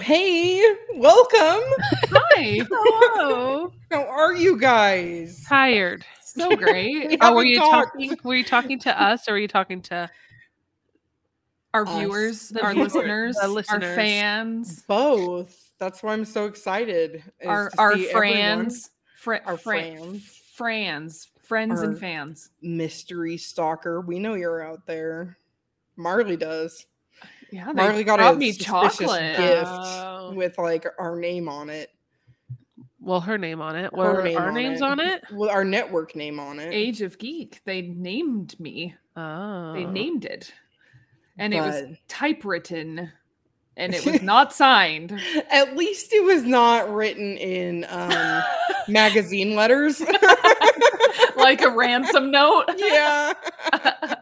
Hey, welcome. Hi. Hello. How are you guys? Tired. So great. We Oh, were you talked. talking? Were you talking to us, or were you talking to? Our Us. viewers, our viewers, listeners, the our fans, Both. That's why I'm so excited. our our friends, fr- Our friends. friends, friends Our- and fans. mystery stalker. We know you're out there. Marley does Yeah, they Marley got a me suspicious chocolate. gift. Oh. with like our name on it. Well, her name on it. Her Were name our on names it. on it? Well, our network name on it. Age of Geek. They named me. Oh. They named it, and it was typewritten, and it was not signed. At least it was not written in um, magazine letters. like a ransom note. yeah.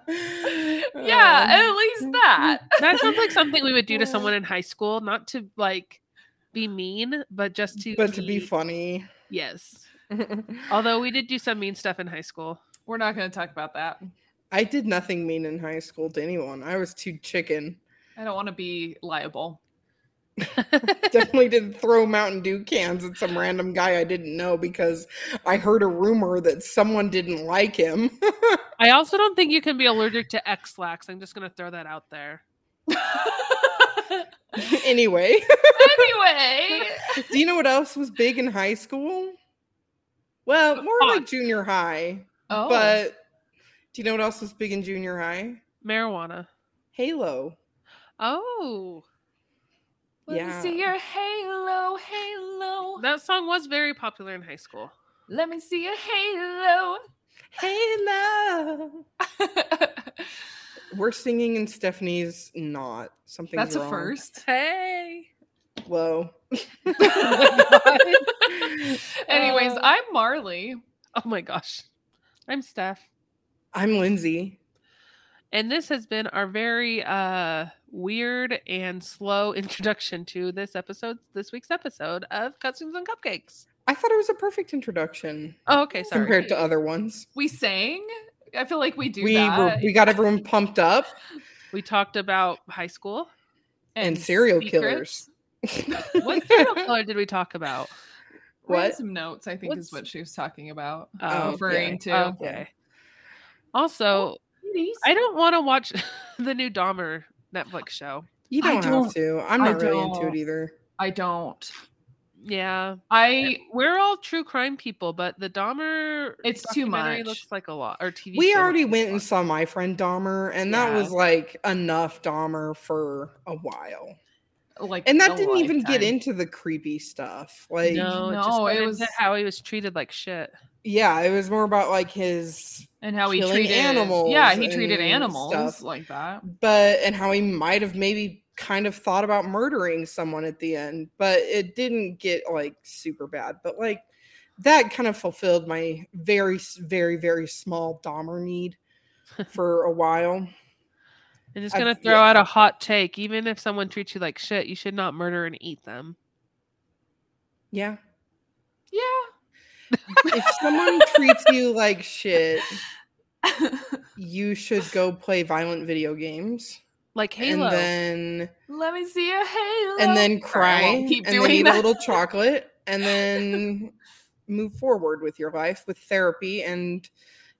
yeah, Um, at least that. That sounds like something we would do to someone in high school, not to like be mean, but just to but to be funny. Yes. Although we did do some mean stuff in high school. We're not going to talk about that. I did nothing mean in high school to anyone. I was too chicken. I don't want to be liable. Definitely didn't throw Mountain Dew cans at some random guy I didn't know because I heard a rumor that someone didn't like him. I also don't think you can be allergic to Ex-Lax. I'm just gonna throw that out there. anyway, anyway, do you know what else was big in high school? Well, more like junior high. oh, But do you know what else was big in junior high? Marijuana. Halo. Oh, let yeah. me see your halo, halo. that song was very popular in high school. Let me see your halo. Halo. We're singing and Stephanie's not. Something That's a first. Hey. Whoa. Anyways, Uh, I'm Marley. Oh my gosh. I'm Steph. I'm Lindsay. And this has been our very uh weird and slow introduction to this episode, this week's episode of Costumes and Cupcakes. I thought it was a perfect introduction Oh, okay, sorry. compared to other ones. We sang. I feel like we do We were, we got everyone pumped up We talked about high school. and, serial secrets. killers. What serial killer did we talk about? What? What? Some notes, I think, What's- is what she was talking about. Oh, referring okay. to. Okay. Also, Ladies. I don't want to watch the new Dahmer Netflix show. You I don't, don't- have to. I'm I not really into don't. it either. I don't. Yeah. I We're all true crime people, but the Dahmer It's too much. looks like a lot or TV We already went and saw my friend Dahmer, and that was like enough Dahmer for a while. like, And that didn't even get into the creepy stuff. Like, no, it, just No, went it into was- how he was treated like shit. yeah, it was more about like his, and how he treated animals Yeah, he treated animals stuff. like that. but and how he might have maybe kind of thought about murdering someone at the end, but it didn't get like super bad. But like that kind of fulfilled my very, very, very small Dahmer need for a while. I'm just gonna throw yeah. out a hot take. Even if someone treats you like shit, you should not murder and eat them. Yeah. Yeah. If someone treats you like shit, you should go play violent video games. Like Halo. And then Let me see a halo. and then cry won't keep and then doing eat that. a little chocolate and then move forward with your life with therapy and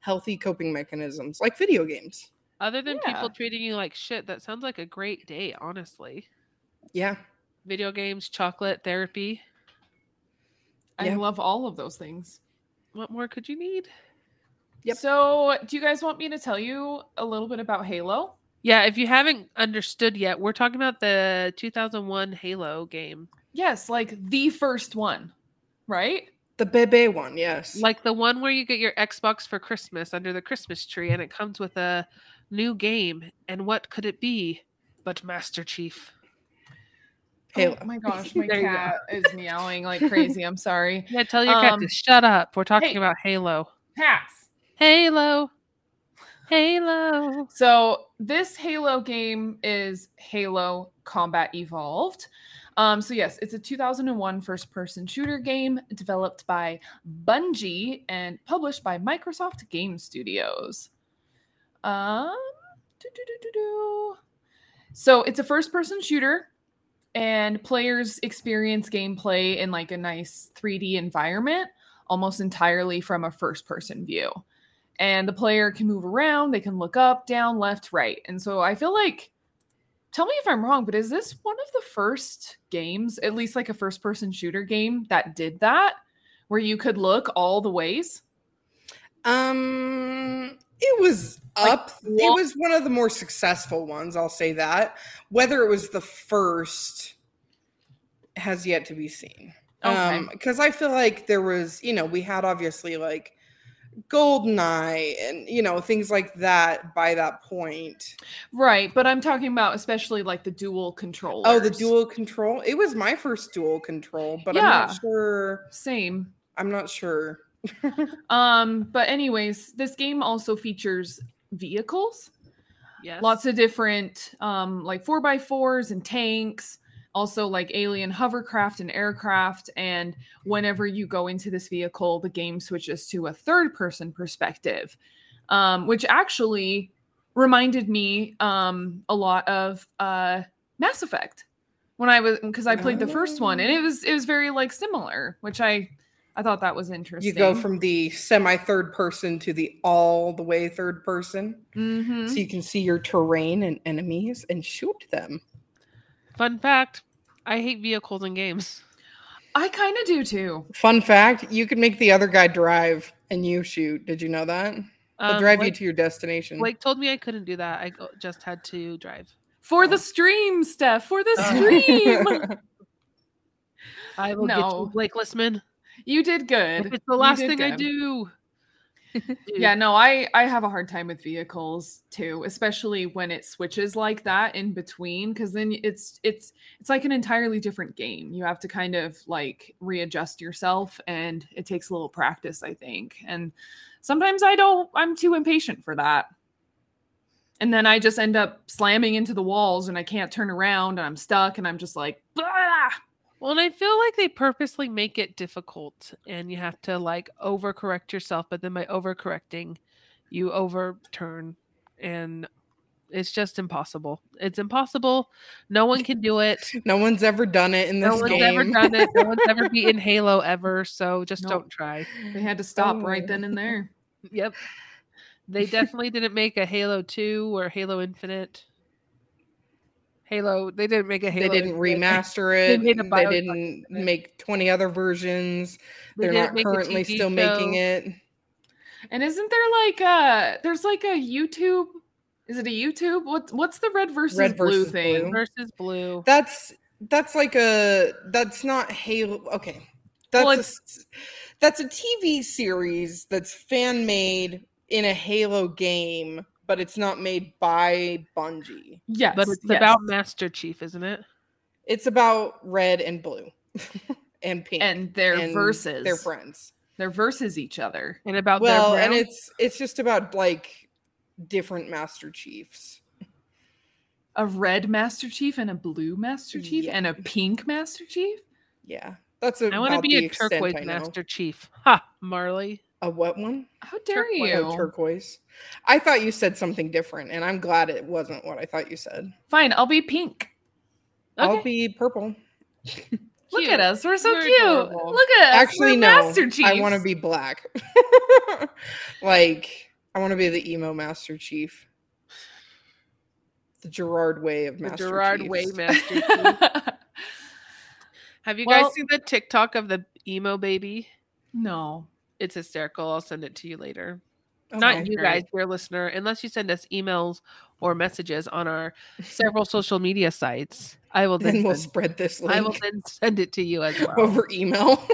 healthy coping mechanisms like video games. Other than people treating you like shit, that sounds like a great day, honestly. Yeah. Video games, chocolate, therapy. I Yeah. love all of those things. What more could you need? Yep. So, do you guys want me to tell you a little bit about Halo? Yeah, if you haven't understood yet, we're talking about the 2001 Halo game. Yes, like the first one, right? The Bebe one, yes. Like the one where you get your Xbox for Christmas under the Christmas tree and it comes with a new game. And what could it be but Master Chief? Halo. Oh my gosh, my There go. cat is meowing like crazy. I'm sorry. Yeah, tell your cat Um, to shut up. We're talking hey. about Halo. Cats. Halo. Halo. So this Halo game is Halo Combat Evolved. Um, so yes, it's a 2001 first-person shooter game developed by Bungie and published by Microsoft Game Studios. Um, so it's a first-person shooter and players experience gameplay in like a nice 3D environment almost entirely from a first person view. And the player can move around, they can look up, down, left, right. And so I feel like tell me if I'm wrong, but is this one of the first games, at least like a first person shooter game that did that where you could look all the ways? Um, it was Like, up. it was one of the more successful ones. I'll say that. Whether it was the first has yet to be seen. Okay. Um, because I feel like there was, you know, we had obviously like Goldeneye and you know things like that by that point. Right, but I'm talking about especially like the dual controllers. Oh, the dual control. It was my first dual control, but I'm Yeah. not sure. same. I'm not sure. Um, but anyways, this game also features vehicles. Yes. lots of different um like four by fours and tanks also like alien hovercraft and aircraft and whenever you go into this vehicle the game switches to a third person perspective um which actually reminded me um a lot of uh mass effect when i was because i played the first one and it was it was very like similar which i i thought that was interesting You go from the semi third person to the all the way third person. Mhm. so you can see your terrain and enemies and shoot them. Fun fact: I hate vehicles in games. i kind of do too Fun fact: you can make the other guy drive and you shoot. Did you know that? They'll Um, drive you to your destination. Blake told me I couldn't do that. I go- just had to drive. for Oh. the stream steph for the stream I will get No. you, Blake Listman. You did good. If it's the last did thing I do. Yeah, no, I I have a hard time with vehicles too, especially when it switches like that in between cuz then it's it's it's like an entirely different game. You have to kind of like readjust yourself and it takes a little practice, I think. And sometimes I don't I'm too impatient for that. And then I just end up slamming into the walls and I can't turn around and I'm stuck and I'm just like! Well, and I feel like they purposely make it difficult and you have to like overcorrect yourself, but then by overcorrecting, you overturn and it's just impossible. It's impossible. No one can do it. no one's ever done it in this game. No one's game. ever done it. No one's ever beaten Halo ever. So just Nope. don't try. They had to stop Oh. right then and there. Yep. They definitely didn't make a Halo 2 or Halo Infinite. Halo, they didn't make a Halo. they didn't Infinite. remaster They it. made They, didn't Infinite. make 20 other versions. They They're didn't not make a currently TV still making it. And isn't there like a there's like a YouTube? Is it a YouTube? What's what's the red versus, Red blue thing? blue. versus blue. That's that's like a that's not Halo. Okay, that's Well, a s that's a TV series that's fan made in a Halo game, but it's not made by Bungie. Yes, But it's yes. about Master Chief, isn't it? It's about red and blue and pink and their and verses. They're friends. They're versus each other. And about Well, their and it's it's just about like different Master Chiefs. A red Master Chief and a blue Master Chief Yeah. and a pink Master Chief. Yeah, that's a. I want to be a turquoise Master Chief. Ha, Marley. A what one? How dare Turquoise. you? Oh, turquoise. I thought you said something different, and I'm glad it wasn't what I thought you said. Fine, I'll be pink. I'll be purple. Look at us. We're so You're cute. adorable. Look at us. Actually, We're no. Master Chiefs. I want to be black. like I want to be the emo Master Chief. The Gerard Way of The Master Gerard Chiefs. Way Master Chief. Have you Well- guys seen the TikTok of the emo baby? no. It's hysterical. I'll send it to you later. Oh, Not you God. guys, dear listener, unless you send us emails or messages on our several social media sites. I will then Then we'll send, spread this link I will then send it to you as well. over email.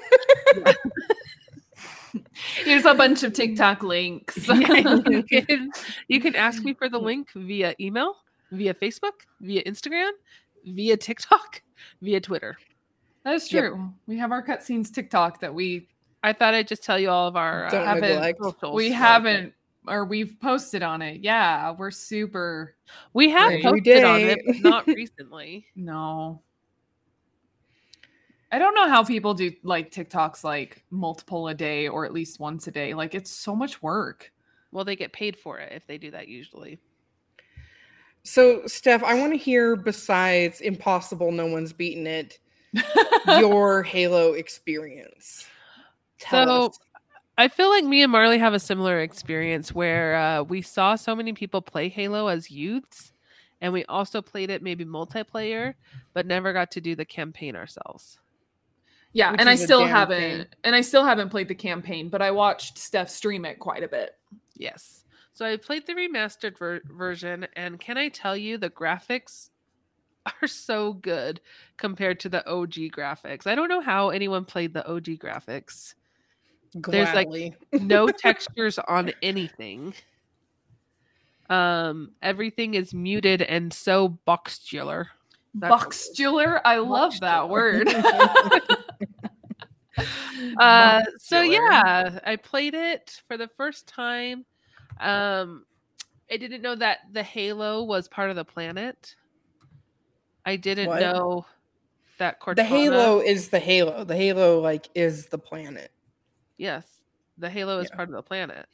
Here's a bunch of TikTok links. Yeah, you, can, you can ask me for the mm. link via email, via Facebook, via Instagram, via TikTok, via Twitter. That's Yep. true. We have our cutscenes TikTok that we I thought I'd just tell you all of our uh, haven't- we haven't or we've posted on it. Yeah, we're super We have Every posted on it, but not recently. no. I don't know how people do like TikToks like multiple a day or at least once a day. Like it's so much work. Well, they get paid for it if they do that usually. So, Steph, I want to hear besides impossible, no one's beaten it, your Halo experience. So, us. I feel like me and Marley have a similar experience where uh, we saw so many people play Halo as youths, and we also played it maybe multiplayer, but never got to do the campaign ourselves. yeah, Which and I still haven't shame. and I still haven't played the campaign, but I watched Steph stream it quite a bit. Yes. So I played the remastered ver- version, and can I tell you, the graphics are so good compared to the OG graphics. I don't know how anyone played the OG graphics. There's, like, no textures on anything. Um, everything is muted and so boxtular. That's a word. Buxtular, I love that word. Uh, so yeah, I played it for the first time. Um, I didn't know that the Halo was part of the planet. I didn't What? know that Cortana. the Halo is the Halo. The Halo, like, is the planet. Yes, the Halo is Yeah. part of the planet.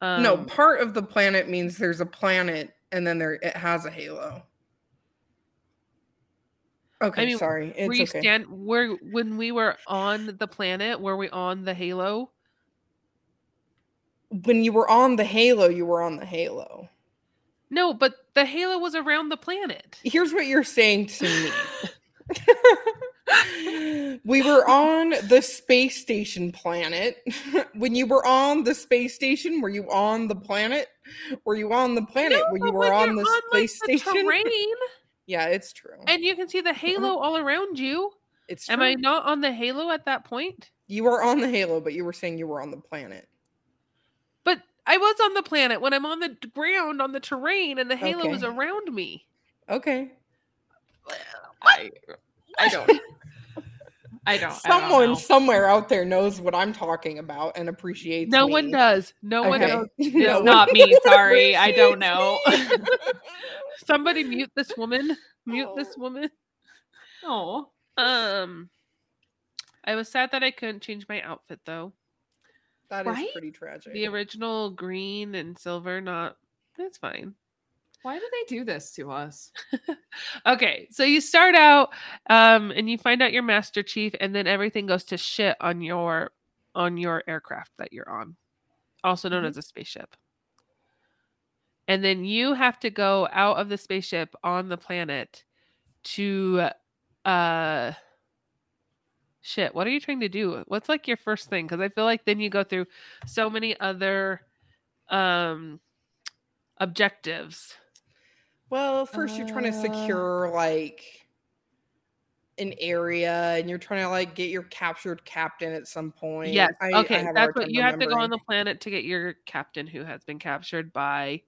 no, Um, part of the planet means there's a planet and then there it has a Halo. Okay, I mean, sorry. It's were you okay. stand were when we were on the planet? Were we on the Halo? when you were on the Halo, you were on the Halo. No, but the Halo was around the planet. Here's what you're saying to me. we were on the space station planet. when you were on the space station, were you on the planet? Were you on the planet? No, but you when were on you're the like, space the station? terrain, Yeah, it's true. and you can see the Halo all around you. It's true. Am I not on the Halo at that point? You were on the Halo, but you were saying you were on the planet. But I was on the planet when I'm on the ground on the terrain, and the Halo is around me. Okay. I I don't I don't I don't Someone know. somewhere out there knows what I'm talking about and appreciates No me. one does. No one knows. It's No one not me, sorry. I don't know. Somebody mute this woman. Mute this Oh. woman. Oh. Um, I was sad that I couldn't change my outfit though. That is Right? pretty tragic. The original green and silver, not. That's fine. Why do they do this to us? Okay, so you start out, um, and you find out your master chief, and then everything goes to shit on your on your aircraft that you're on, also known Mhm. as a spaceship. And then you have to go out of the spaceship on the planet to, uh, shit. What are you trying to do? What's like your first thing? Because I feel like then you go through so many other, um, objectives. Well, first you're trying to Uh. secure like an area and you're trying to like get your captured captain at some point. Yes. I- I okay. have That's what you have to go on the planet to get your captain who has been captured by.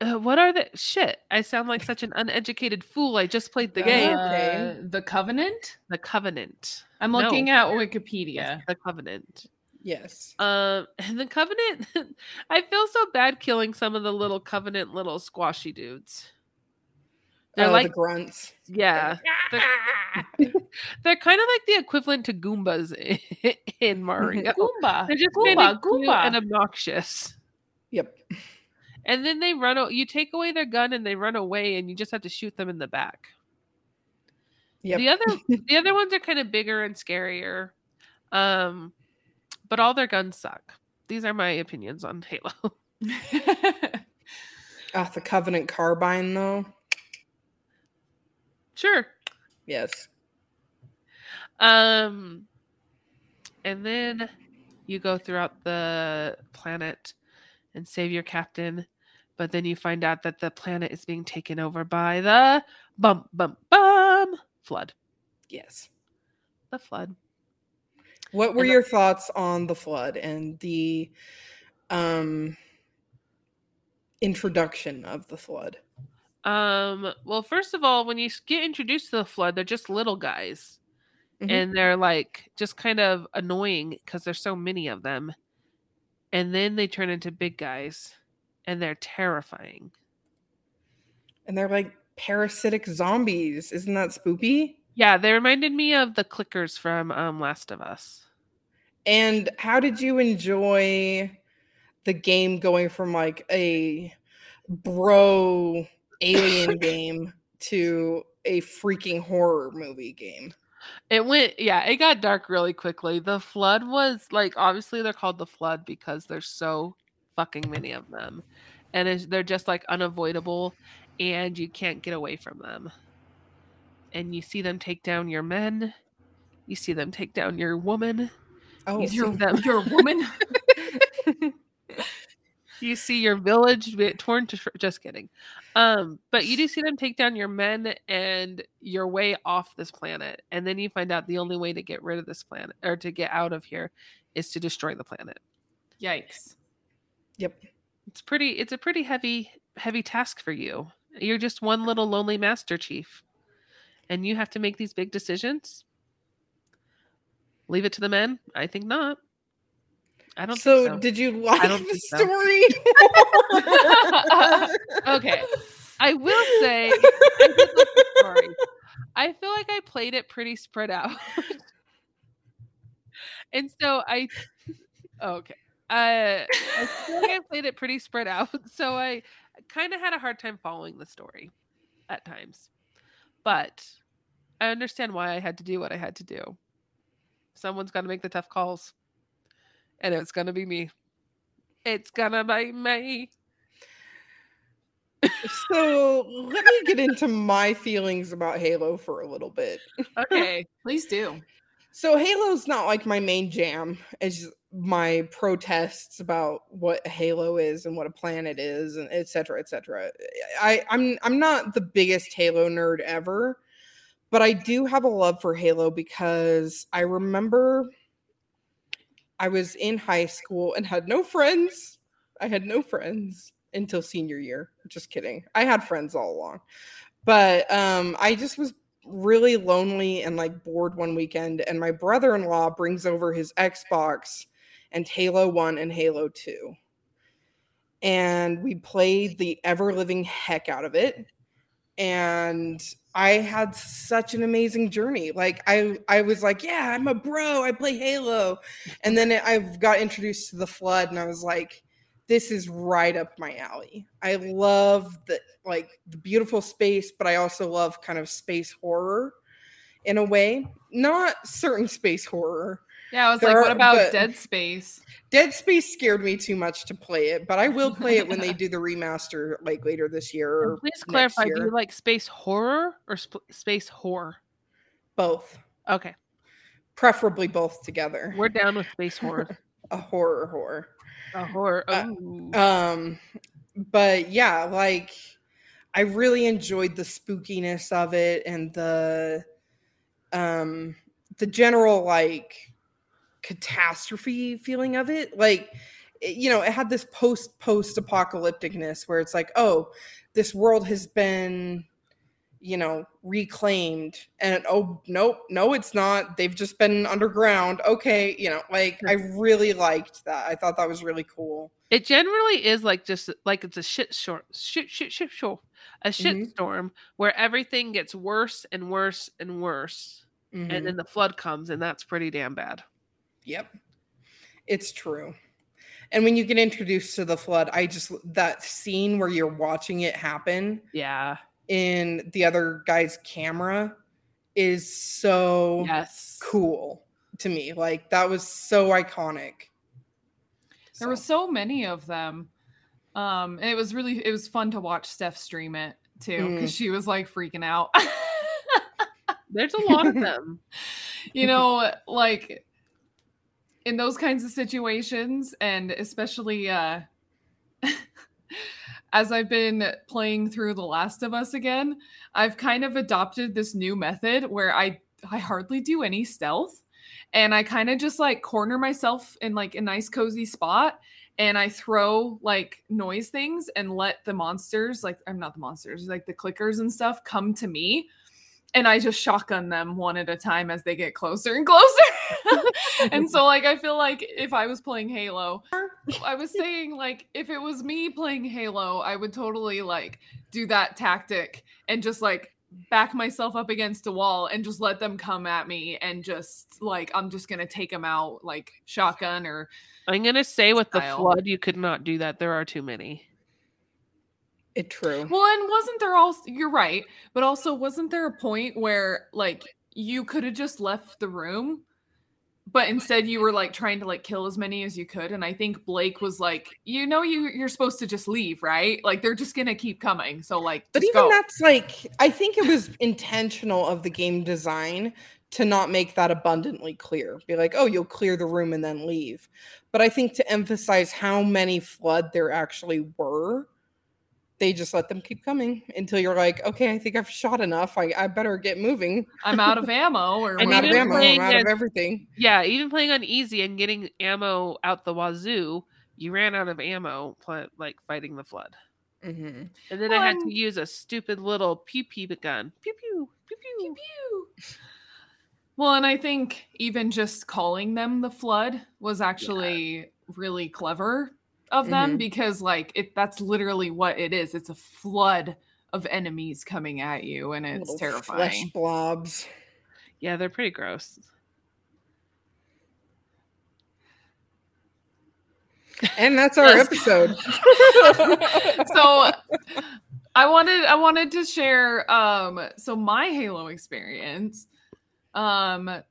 Uh, what are the shit? I sound like such an uneducated fool. I just played the Uh, game. okay. the Covenant? The Covenant. I'm No. looking at Wikipedia. The Covenant. Yes. Um, and the Covenant. I feel so bad killing some of the little Covenant little squashy dudes. They're Oh, like, the grunts. yeah, they're kind of like the equivalent to Goombas in Mario. Goomba. They're just Goomba, Goomba. and obnoxious. Yep. And then they run. You take away their gun and they run away, and you just have to shoot them in the back. Yep. The other, the other ones are kind of bigger and scarier, um, but all their guns suck. These are my opinions on Halo. Ah, the Covenant carbine though. sure. Yes. Um, and then you go throughout the planet and save your captain, but then you find out that the planet is being taken over by the bum bum bum flood. Yes. The flood. What were And the- your thoughts on the flood and the um introduction of the flood? Um, well, first of all, when you get introduced to the flood, they're just little guys. Mhm. And they're like just kind of annoying because there's so many of them. And then they turn into big guys and they're terrifying. And they're like parasitic zombies. Isn't that spooky? Yeah, they reminded me of the clickers from um Last of Us. And how did you enjoy the game going from like a bro alien game to a freaking horror movie game. It went, yeah, it got dark really quickly. The flood was like, obviously, they're called the flood because there's so fucking many of them. And it's, they're just like unavoidable and you can't get away from them. And you see them take down your men, you see them take down your woman, Oh, you see You're, them, you're a woman. you see your village get torn to just kidding um but you do see them take down your men and your way off this planet and then you find out the only way to get rid of this planet or to get out of here is to destroy the planet Yikes. yep. it's pretty it's a pretty heavy heavy task for you you're just one little lonely master chief and you have to make these big decisions leave it to the men i think not i don't So, think so did you watch the think so. story? okay i will say I did like the story. I feel like I played it pretty spread out. and so I okay. Uh, I feel like I played it pretty spread out. So I kind of had a hard time following the story at times. But I understand why I had to do what I had to do. Someone's got to make the tough calls. And it's going to be me. It's going to be me. so let me get into my feelings about Halo for a little bit. Okay. Please do. So Halo's not like my main jam as my protests about what Halo is and what a planet is and et cetera, et cetera. I, I'm I'm not the biggest Halo nerd ever, but I do have a love for Halo because I remember I was in high school and had no friends. I had no friends until senior year. Just kidding. I had friends all along. But um I just was really lonely and like bored one weekend and my brother-in-law brings over his Xbox and Halo 1 and Halo 2. And we played the ever living heck out of it. And I had such an amazing journey. Like I I was like, yeah, I'm a bro. I play Halo. And then I got introduced to the flood and I was like, this is right up my alley. I love the like the beautiful space, but I also love kind of space horror in a way. Not certain space horror. Yeah, I was There like, are- what about Dead Space? Dead Space scared me too much to play it, but I will play it when they do the remaster like later this year And please clarify do you like space horror or sp- space horror? both. Okay. Preferably both together. We're down with space horror. a horror horror. A horror. Uh, um but yeah like i really enjoyed the spookiness of it and the um the general like catastrophe feeling of it like it- you know it had this post post apocalypticness where it's like oh this world has been you know reclaimed and oh nope no it's not they've just been underground okay you know like i really liked that i thought that was really cool It generally is like just like it's a shit short shit shit shit show. A shit Mhm. storm where everything gets worse and worse and worse. Mhm. And then the flood comes and that's pretty damn bad. Yep. It's true. And when you get introduced to the flood, I just that scene where you're watching it happen Yeah. in the other guy's camera is so Yes. cool to me. Like that was so iconic. There were so many of them. Um, and it was really it was fun to watch Steph stream it too, because she was like freaking out. There's a lot of them. you know, like in those kinds of situations, and especially uh as I've been playing through The Last of Us again, I've kind of adopted this new method where I I hardly do any stealth and I kind of just like corner myself in like a nice cozy spot and I throw like noise things and let the monsters like I'm not the monsters like the clickers and stuff come to me and I just shotgun them one at a time as they get closer and closer. and so like I feel like if I was playing Halo, I was saying like if it was me playing Halo, I would totally like do that tactic and just like back myself up against a wall and just let them come at me and just like I'm just going to take them out like shotgun or I'm gonna say with the flood, you could not do that. There are too many. It true. Well, and wasn't there also you're right, but also wasn't there a point where like you could have just left the room, but instead you were like trying to like kill as many as you could, and I think Blake was like, you know, you you're supposed to just leave, right? Like they're just gonna keep coming, so like, But even go. that's like I think it was intentional of the game design to not make that abundantly clear. Be like, oh, you'll clear the room and then leave. But I think to emphasize how many flood there actually were, they just let them keep coming until you're like, okay, I think I've shot enough. I, I better get moving. I'm out of ammo, or I'm out of ammo. I'm playing out of everything. Yeah, even playing on easy and getting ammo out the wazoo, you ran out of ammo, pl- like fighting the flood. Mhm. And then I had to use a stupid little pew pew gun. Pew pew pew pew. Pew, pew. Well, and I think even just calling them the flood was actually really clever of them Mhm. because like it that's literally what it is. It's a flood of enemies coming at you and it's Little terrifying. Flesh blobs. Yeah, they're pretty gross. And that's our episode. so I wanted I wanted to share um so my Halo experience. Um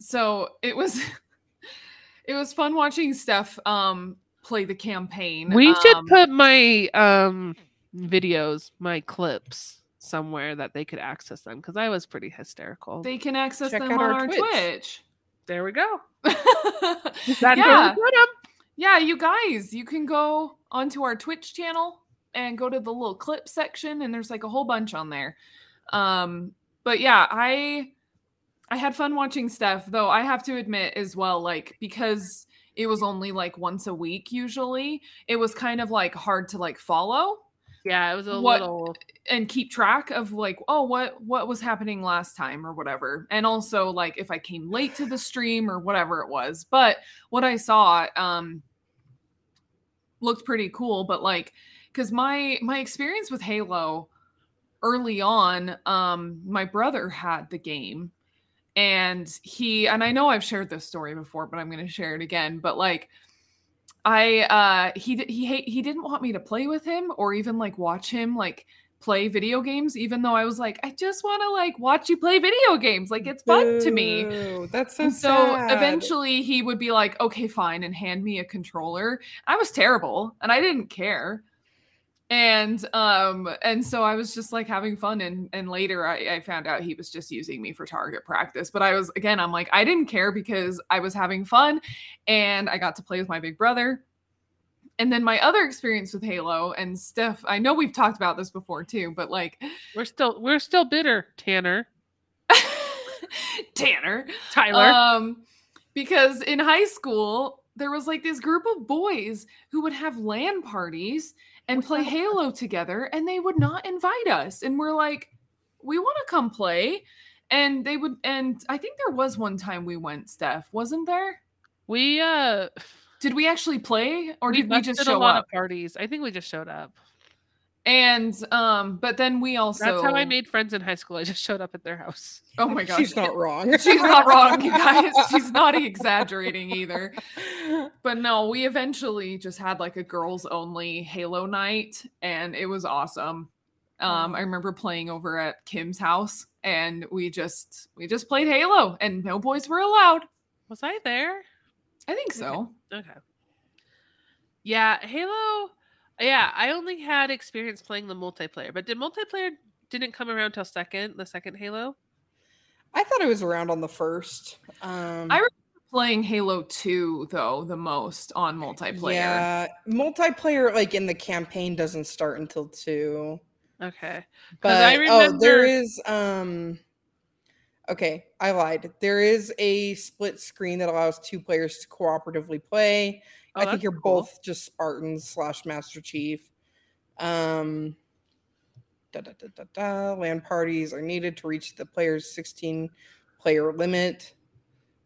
so it was it was fun watching Steph um play the campaign. We should Um, put my um videos, my clips somewhere that they could access them because I was pretty hysterical. they can access Check them on our our Twitch. there we go. Twitch. Yeah. yeah, you guys, you can go onto our Twitch channel and go to the little clip section and there's like a whole bunch on there. Um but yeah, I I had fun watching Steph, though I have to admit as well like because it was only like once a week usually, it was kind of like hard to like follow. Yeah, it was a What- little. and keep track of like oh what what was happening last time or whatever. And also like if i came late to the stream or whatever it was. But what i saw um looked pretty cool but like because my my experience with halo early on um my brother had the game and he and i know i've shared this story before but i'm going to share it again but like i uh he he he didn't want me to play with him or even like watch him like play video games even though i was like i just want to like watch you play video games like it's fun to me That's so and so sad. eventually he would be like, okay, fine, and hand me a controller. I was terrible and I didn't care. And um, and so I was just like having fun. And and later I, I found out he was just using me for target practice. But I was again, I'm like, I didn't care because I was having fun and I got to play with my big brother. And then my other experience with Halo and Steph, I know we've talked about this before too, but like We're still we're still bitter, Tanner, Tanner. Tyler. Um, because in high school, there was like this group of boys who would have LAN parties and play Halo together, and they would not invite us. And we're like, we want to come play. And they would, and I think there was one time we went, Steph, wasn't there? we uh Did we actually play or we did we just busted a lot up? of parties. I think we just showed up. And um, but then we also That's how I made friends in high school. I just showed up at their house. Oh my gosh, She's not wrong. She's not wrong, you guys. She's not exaggerating either. But no, we eventually just had like a girls only Halo night and it was awesome. Um I remember playing over at Kim's house and we just we just played Halo and no boys were allowed. Was I there? I think so. Okay. Yeah, Halo. Yeah, I only had experience playing the multiplayer, but did multiplayer didn't come around till second, the second Halo? I thought it was around on the first. Um, I remember Playing Halo 2 though the most on multiplayer. Yeah, multiplayer like in the campaign doesn't start until two. Okay. But I oh, there remember- is um. Okay, I lied. There is a split screen that allows two players to cooperatively play. Oh, I think you're cool. both just Spartans slash Master Chief. Um, da, da, da, da, da. LAN parties are needed to reach the player's 16 player limit.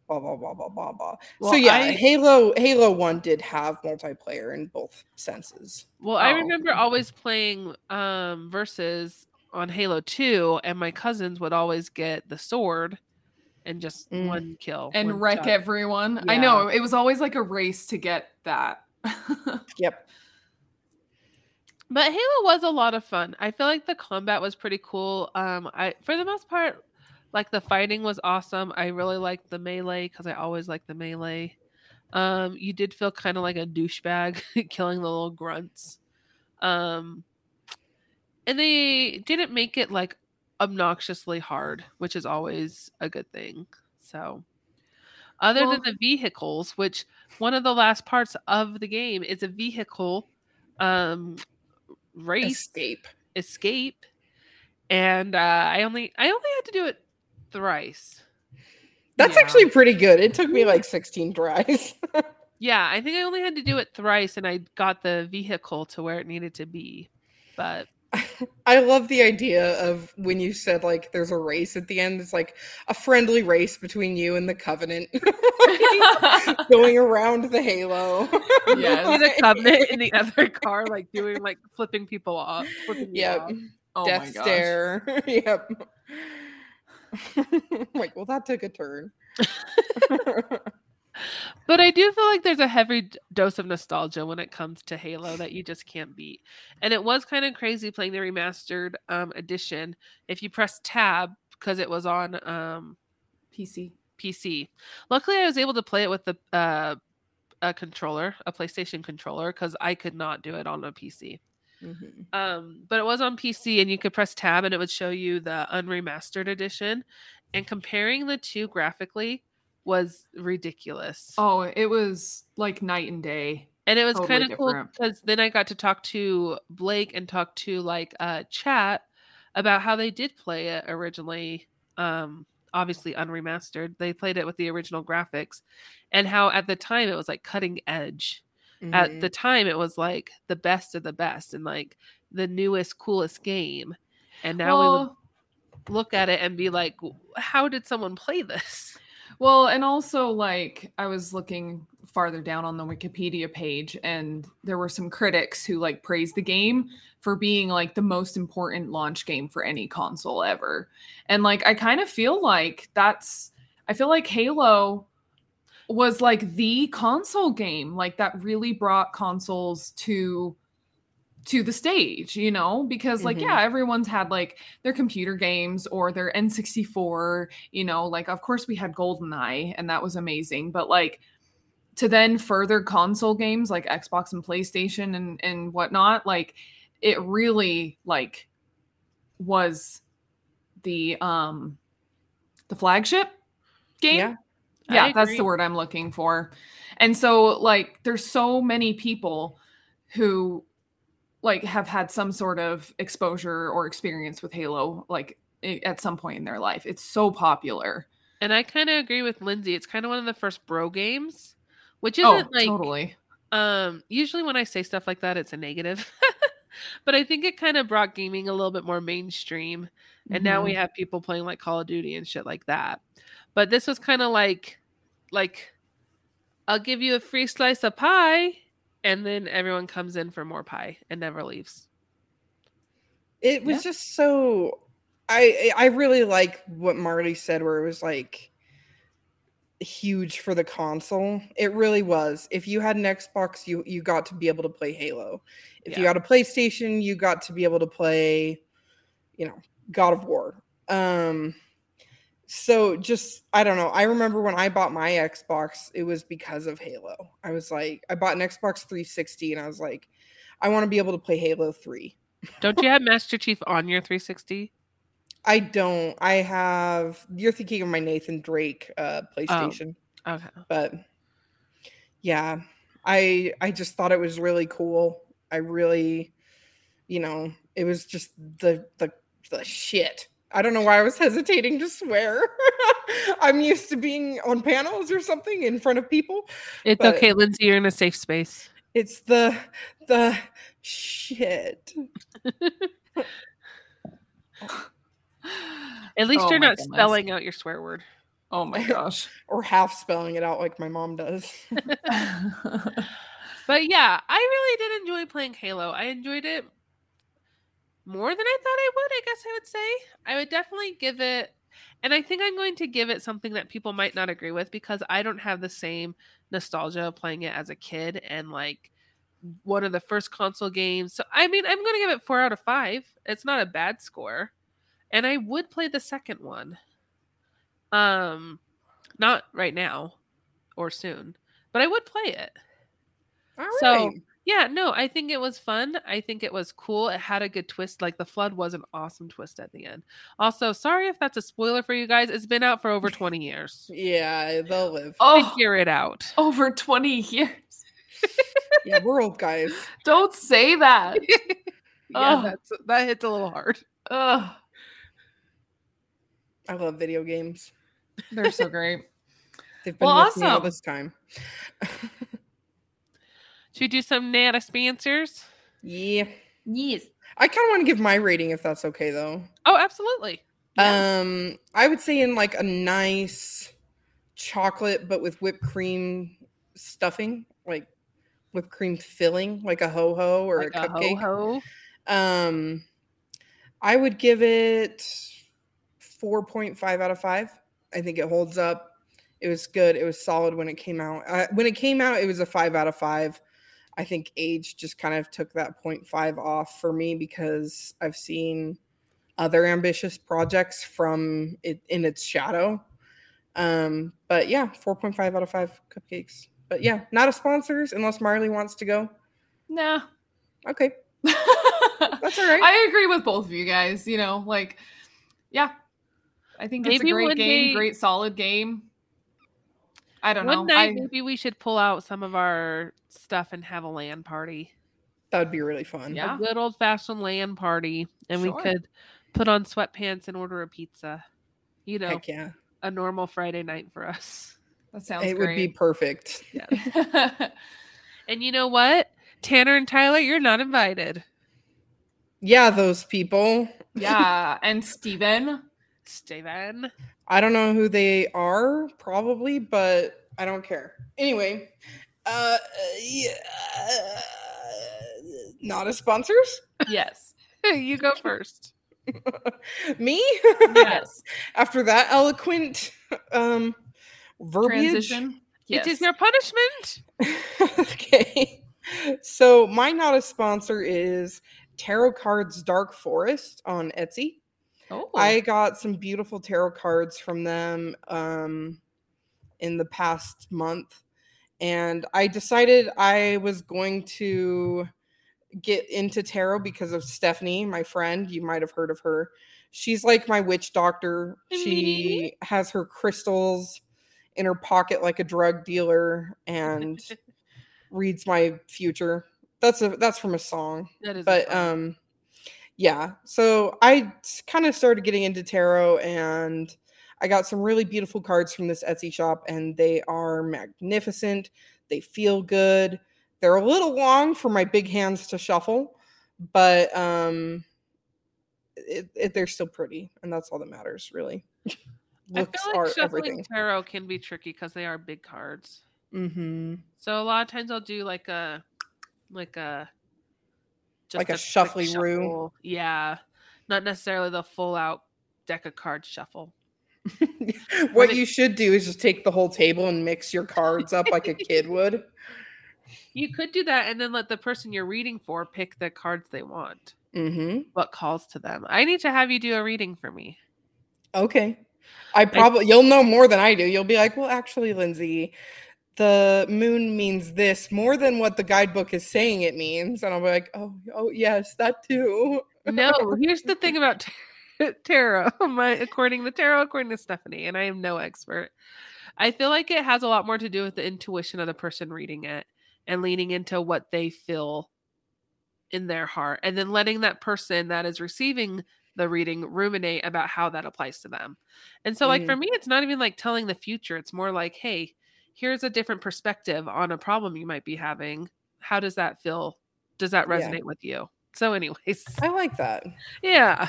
Blah blah blah blah blah blah. Well, so yeah, I- Halo Halo One did have multiplayer in both senses. Well, I Oh, remember always playing um versus on Halo 2 and my cousins would always get the sword and just Mm. one kill and one wreck shot. everyone. I know it was always like a race to get that. Yep. But Halo was a lot of fun. I feel like the combat was pretty cool. Um, I for the most part, like the fighting was awesome. I really liked the melee because I always like the melee. Um, you did feel kind of like a douchebag killing the little grunts. Um, and they didn't make it like obnoxiously hard, which is always a good thing. So, other Well- than the vehicles, which one of the last parts of the game is a vehicle um race Escape. escape and uh i only i only had to do it thrice That's Yeah. actually pretty good. It took me like 16 tries. yeah i think i only had to do it thrice and i got the vehicle to where it needed to be but I love the idea of when you said like there's a race at the end. It's like a friendly race between you and the Covenant going around the Halo. yeah, the covenant in the other car like doing like flipping people off flipping Yep. off. oh Death stare. yep. like, well, that took a turn. But I do feel like there's a heavy dose of nostalgia when it comes to Halo that you just can't beat. And it was kind of crazy playing the remastered um, edition. If you press tab because it was on um, PC. PC. Luckily, I was able to play it with the uh, a controller, a PlayStation controller, because I could not do it on a PC. Mhm. Um, but it was on PC, and you could press tab, and it would show you the unremastered edition. And comparing the two graphically was ridiculous. Oh, it was like night and day. and it was totally kind of cool because then I got to talk to Blake and talk to like uh chat about how they did play it originally. Um, obviously unremastered. They played it with the original graphics, and how at the time it was like cutting edge. At Mhm. the time, it was like the best of the best and like the newest, coolest game. And now we look at it and be like, how did someone play this? Well, and also like I was looking farther down on the Wikipedia page, and there were some critics who like praised the game for being like the most important launch game for any console ever. And like I kind of feel like that's I feel like Halo was like the console game like that really brought consoles to to the stage you know because like Mhm. yeah everyone's had like their computer games or their n64 you know like of course we had goldeneye and that was amazing but like to then further console games like xbox and playstation and and whatnot like it really like was the um the flagship game Yeah. Yeah that's the word i'm looking for and so like there's so many people who like have had some sort of exposure or experience with halo like at some point in their life it's so popular And I kind of agree with Lindsay. It's kind of one of the first bro games, which isn't oh like totally um usually when I say stuff like that, it's a negative. but I think it kind of brought gaming a little bit more mainstream. And now we Mhm. have people playing like Call of Duty and shit like that. But this was kind of like like I'll give you a free slice of pie and then everyone comes in for more pie and never leaves. It was Yeah. just so I I really like what Marty said where it was like huge for the console. It really was. If you had an Xbox, you you got to be able to play Halo. If you Yeah. got a PlayStation, you got to be able to play you know, God of War. Um so just I don't know. I remember when I bought my Xbox, it was because of Halo. I was like I bought an Xbox 360 and I was like I want to be able to play Halo 3. Don't you have Master Chief on your 360? I don't. I have. You're thinking of my Nathan Drake uh, PlayStation, Okay. but yeah, I I just thought it was really cool. I really, you know, it was just the the the shit. I don't know why I was hesitating to swear. I'm used to being on panels or something in front of people. It's okay, Lindsay. You're in a safe space. It's the the shit. At least Oh you're not goodness. spelling out your swear word. oh my gosh Or half spelling it out like my mom does. But yeah, I really did enjoy playing Halo. I enjoyed it more than I thought I would, I guess I would say. I would definitely give it and I think I'm going to give it something that people might not agree with because I don't have the same nostalgia of playing it as a kid and like one of the first console games. So I mean, I'm gonna give it four out of five. It's not a bad score, and I would play the second one. Um, not right now or soon, but I would play it. All So, right. Yeah, no, I think it was fun. I think it was cool. It had a good twist. Like the flood was an awesome twist at the end. Also, sorry if that's a spoiler for you guys. It's been out for over 20 years. yeah, they'll live. Oh, Figure it out. over 20 years. Yeah, we're old guys. Don't say that. Yeah, Ugh. that's that hits a little hard. Ugh, I love video games. they're so great. They've been Well, with me all this time. Should we do some not a sponsors? yeah. Yes. I kind of want to give my rating if that's okay though. Oh, absolutely. Yeah. Um, I would say in like a nice chocolate, but with whipped cream stuffing, like whipped cream filling, like a ho ho or Like a a cupcake. ho-ho. Um, I would give it 4.5 out of 5. I think it holds up. It was good. It was solid when it came out. Uh, when it came out, it was a 5 out of 5. I think age just kind of took that 0.5 off for me because I've seen other ambitious projects from it in its shadow. Um, but yeah, 4.5 out of 5 cupcakes. But yeah, not a sponsors unless Marley wants to go. Nah. Okay. That's all right. I agree with both of you guys. You know, like, yeah, I think it's a great game, day- great solid game. I don't One know. night, I, maybe we should pull out some of our stuff and have a LAN party. That would be really fun. Yeah. A good old fashioned LAN party. And Sure. we could put on sweatpants and order a pizza. You know, Heck yeah. a normal Friday night for us. that sounds it would be great. perfect. And you know what? Tanner and Tyler, you're not invited. Yeah, those people. yeah, and Steven. Steven. I don't know who they are, probably, but I don't care. Anyway, uh, yeah, not as sponsors. Yes. you go first. Me? Yes. After that eloquent um verbiage. Transition. Yes. It is your punishment. okay. So my not a sponsor is Tarot Cards Dark Forest on Etsy. Oh, I got some beautiful tarot cards from them um, in the past month, and I decided I was going to get into tarot because of Stephanie, my friend. You might have heard of her. She's like my witch doctor. She has her crystals in her pocket like a drug dealer and reads my future. That's a that's from a song that is but um yeah so i kind of started getting into tarot and i got some really beautiful cards from this etsy shop and they are magnificent they feel good they're a little long for my big hands to shuffle but um it, it, they're still pretty and that's all that matters really I looks feel like shuffling everything tarot can be tricky because they are big cards. mm-hmm. So a lot of times I'll do like a like a Like a quick shuffly roo? shuffle. Yeah. Not necessarily the full out deck of cards shuffle. what you should do is just take the whole table and mix your cards up like a kid would You could do that and then let the person you're reading for pick the cards they want. mm-hmm What calls to them. I need to have you do a reading for me. Okay. I probably you'll know more than I do. You'll be like, well, actually, Lindsay, the moon means this more than what the guidebook is saying it means. And I'll be like, oh, oh yes, that too. No, here's the thing about tar- tarot. My according to tarot, according to Stephanie, and I am no expert. I feel like it has a lot more to do with the intuition of the person reading it and leaning into what they feel in their heart, and then letting that person that is receiving the reading ruminate about how that applies to them. And so, like mm-hmm. for me, it's not even like telling the future. It's more like, hey, here's a different perspective on a problem you might be having. How does that feel? Does that Yeah. resonate with you? So, anyways, I like that. yeah.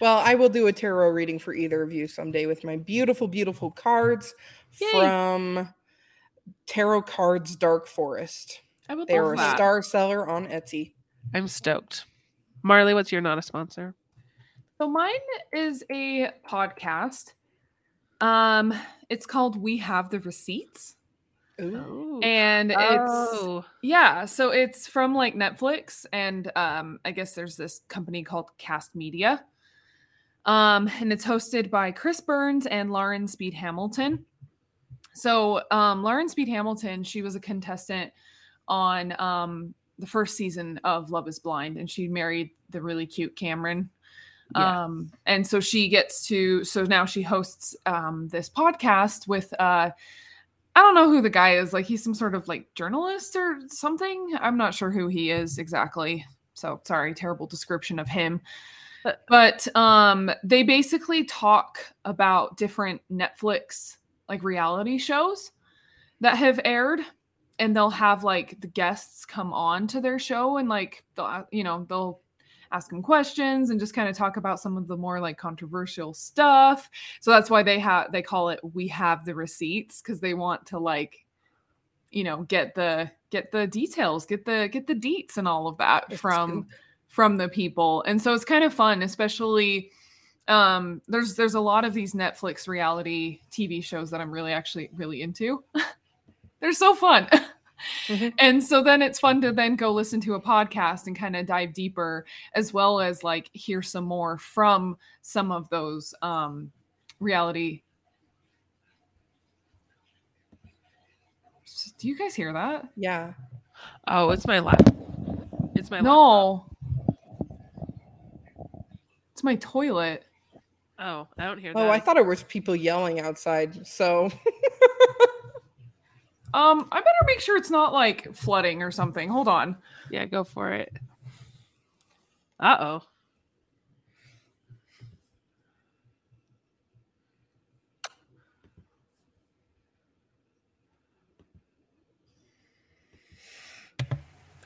Well, I will do a tarot reading for either of you someday with my beautiful, beautiful cards Yay. from Tarot Cards Dark Forest. I would They love are a star seller on Etsy. I'm stoked. Marley, what's your not a sponsor? So mine is a podcast. Um, it's called We Have the Receipts. Ooh. Oh. and it's oh. yeah so it's from like netflix and um i guess there's this company called cast media um and it's hosted by chris burns and lauren speed hamilton so um lauren speed hamilton she was a contestant on um the first season of love is blind and she married the really cute cameron Yeah. um and so she gets to so now she hosts um this podcast with uh I don't know who the guy is. Like he's some sort of like journalist or something. I'm not sure who he is exactly. So sorry, terrible description of him. But- But um they basically talk about different Netflix like reality shows that have aired and they'll have like the guests come on to their show and like they'll you know they'll ask them questions and just kind of talk about some of the more like controversial stuff. So that's why they have they call it we have the receipts because they want to like you know get the get the details get the get the deets and all of that That's from good. from the people. And so it's kind of fun especially um there's there's a lot of these netflix reality tv shows that i'm really actually really into. They're so fun Mhm. and so then it's fun to then go listen to a podcast and kind of dive deeper as well as like hear some more from some of those um reality do you guys hear that Yeah. Oh, it's my lap. It's my laptop. no it's my toilet Oh, I don't hear that. Oh, I thought it was people yelling outside. So um i better make sure it's not like flooding or something hold on Yeah, go for it. Uh oh.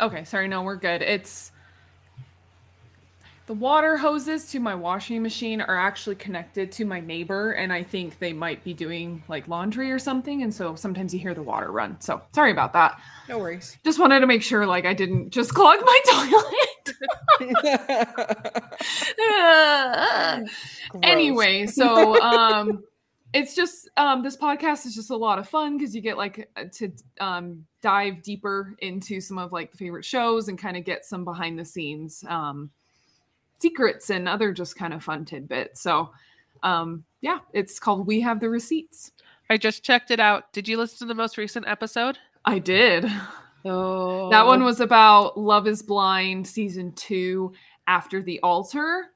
Okay, sorry, no, we're good. It's the water hoses to my washing machine are actually connected to my neighbor, and I think they might be doing like laundry or something, and so sometimes you hear the water run. So sorry about that. no worries. Just wanted to make sure like I didn't just clog my toilet. anyway so um it's just um this podcast is just a lot of fun because you get like uh, to um dive deeper into some of like the favorite shows and kind of get some behind the scenes um secrets and other just kind of fun tidbits so um yeah it's called we have the receipts I just checked it out. Did you listen to the most recent episode? i did Oh, that one was about love is blind season two after the altar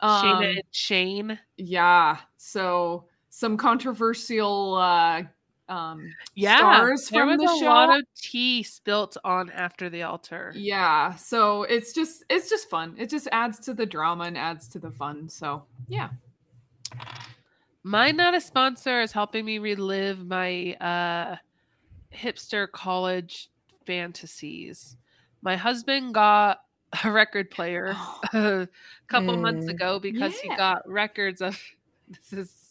um, Shayne. Yeah. So some controversial uh um Yeah, stars there from was the a show. lot of tea spilt on after the altar. yeah. So it's just it's just fun. It just adds to the drama and adds to the fun. So yeah. My not a sponsor is helping me relive my uh hipster college fantasies. My husband got a record player a couple months Mm. ago because he got records of this is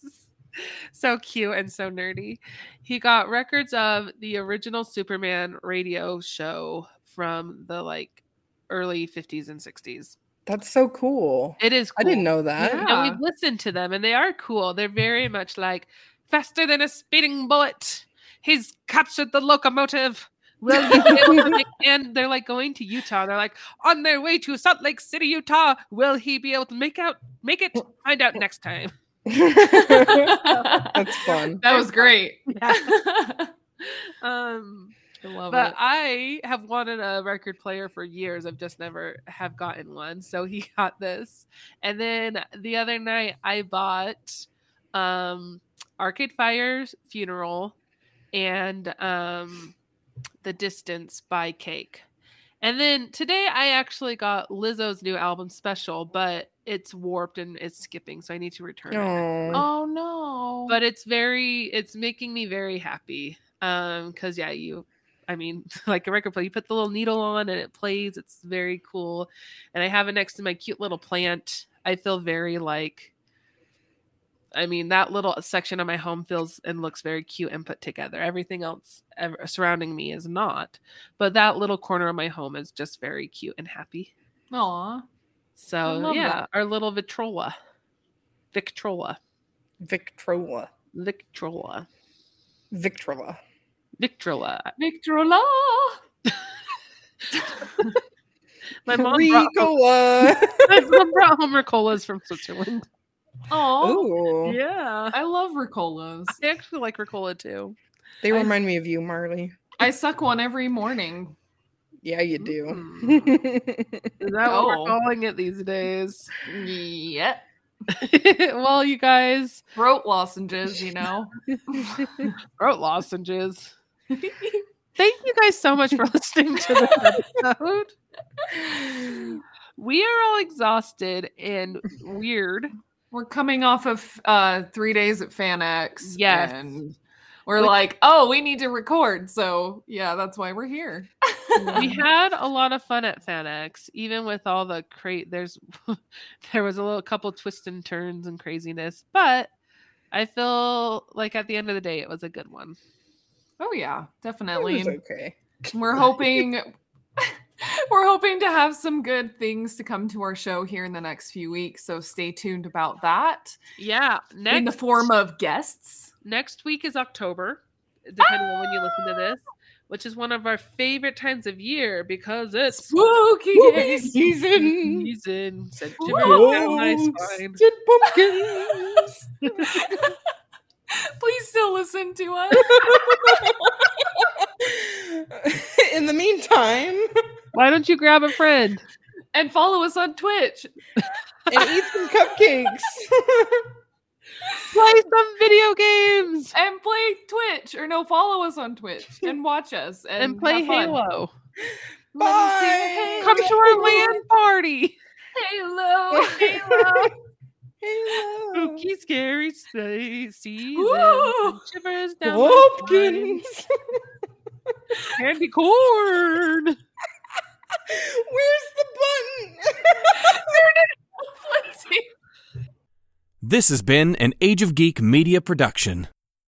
so cute and so nerdy. He got records of the original Superman radio show from the like early 50s and 60s. That's so cool. It is I didn't know that. Yeah. And we've listened to them and they are cool. They're very much like faster than a speeding bullet. He's captured the locomotive. Will he be able to make and they're like going to Utah. They're like on their way to Salt Lake City, Utah. Will he be able to make out make it? Find out next time. That's fun. That was great. um I love but it. I have wanted a record player for years. I've just never have gotten one. So he got this. And then the other night I bought um Arcade Fire's Funeral and um The Distance by Cake. And then today I actually got Lizzo's new album special, but it's warped and it's skipping, so I need to return it. Oh no. but it's very it's making me very happy um because yeah you i mean like a record player you put the little needle on and it plays it's very cool. And i have it next to my cute little plant. I feel very like i mean that little section of my home feels and looks very cute and put together everything else ever, surrounding me is not but that little corner of my home is just very cute and happy Aw. so yeah that. our little victrola victrola Victrola. victrola Victrola. Victrola. Victrola. My mom brought, home, my mom brought home Ricolas from Switzerland. Oh, Yeah. I love Ricolas. I actually like Ricola too. They I- remind me of you, Marley. I suck one every morning. Yeah, you do. Mm. Is that what we're Oh. calling it these days? Yep. well, you guys, Throat lozenges, you know. throat lozenges. Thank you guys so much for listening to this episode. We are all exhausted and weird. We're coming off of uh three days at FanX. Yes. And we're Which- like, oh, we need to record. So yeah, that's why we're here. we had a lot of fun at FanX, even with all the crate. There's there was a little couple twists and turns and craziness, but I feel like at the end of the day, it was a good one. oh yeah, It was definitely. okay. We're hoping we're hoping to have some good things to come to our show here in the next few weeks. So stay tuned about that. Yeah, next In the form of guests. next week is October, depending on when you listen to this, ah! which is one of our favorite times of year because it's Spooky Spooky season. season. Sent Woo! Jimmy down my spine. Roasted pumpkins. Please still listen to us. In the meantime, Why don't you grab a friend? and follow us on Twitch. and eat some cupcakes. Play some video games And play Twitch. Or no, follow us on Twitch and watch us. And, and play. Halo. Let me see Bye. Come to our LAN party. Halo. Halo. Hello. Spooky, scary space season. Woo! Shivers down my spine. Pumpkins. Candy corn. Where's the button? Lindsay. This has been an Age of Geek media production.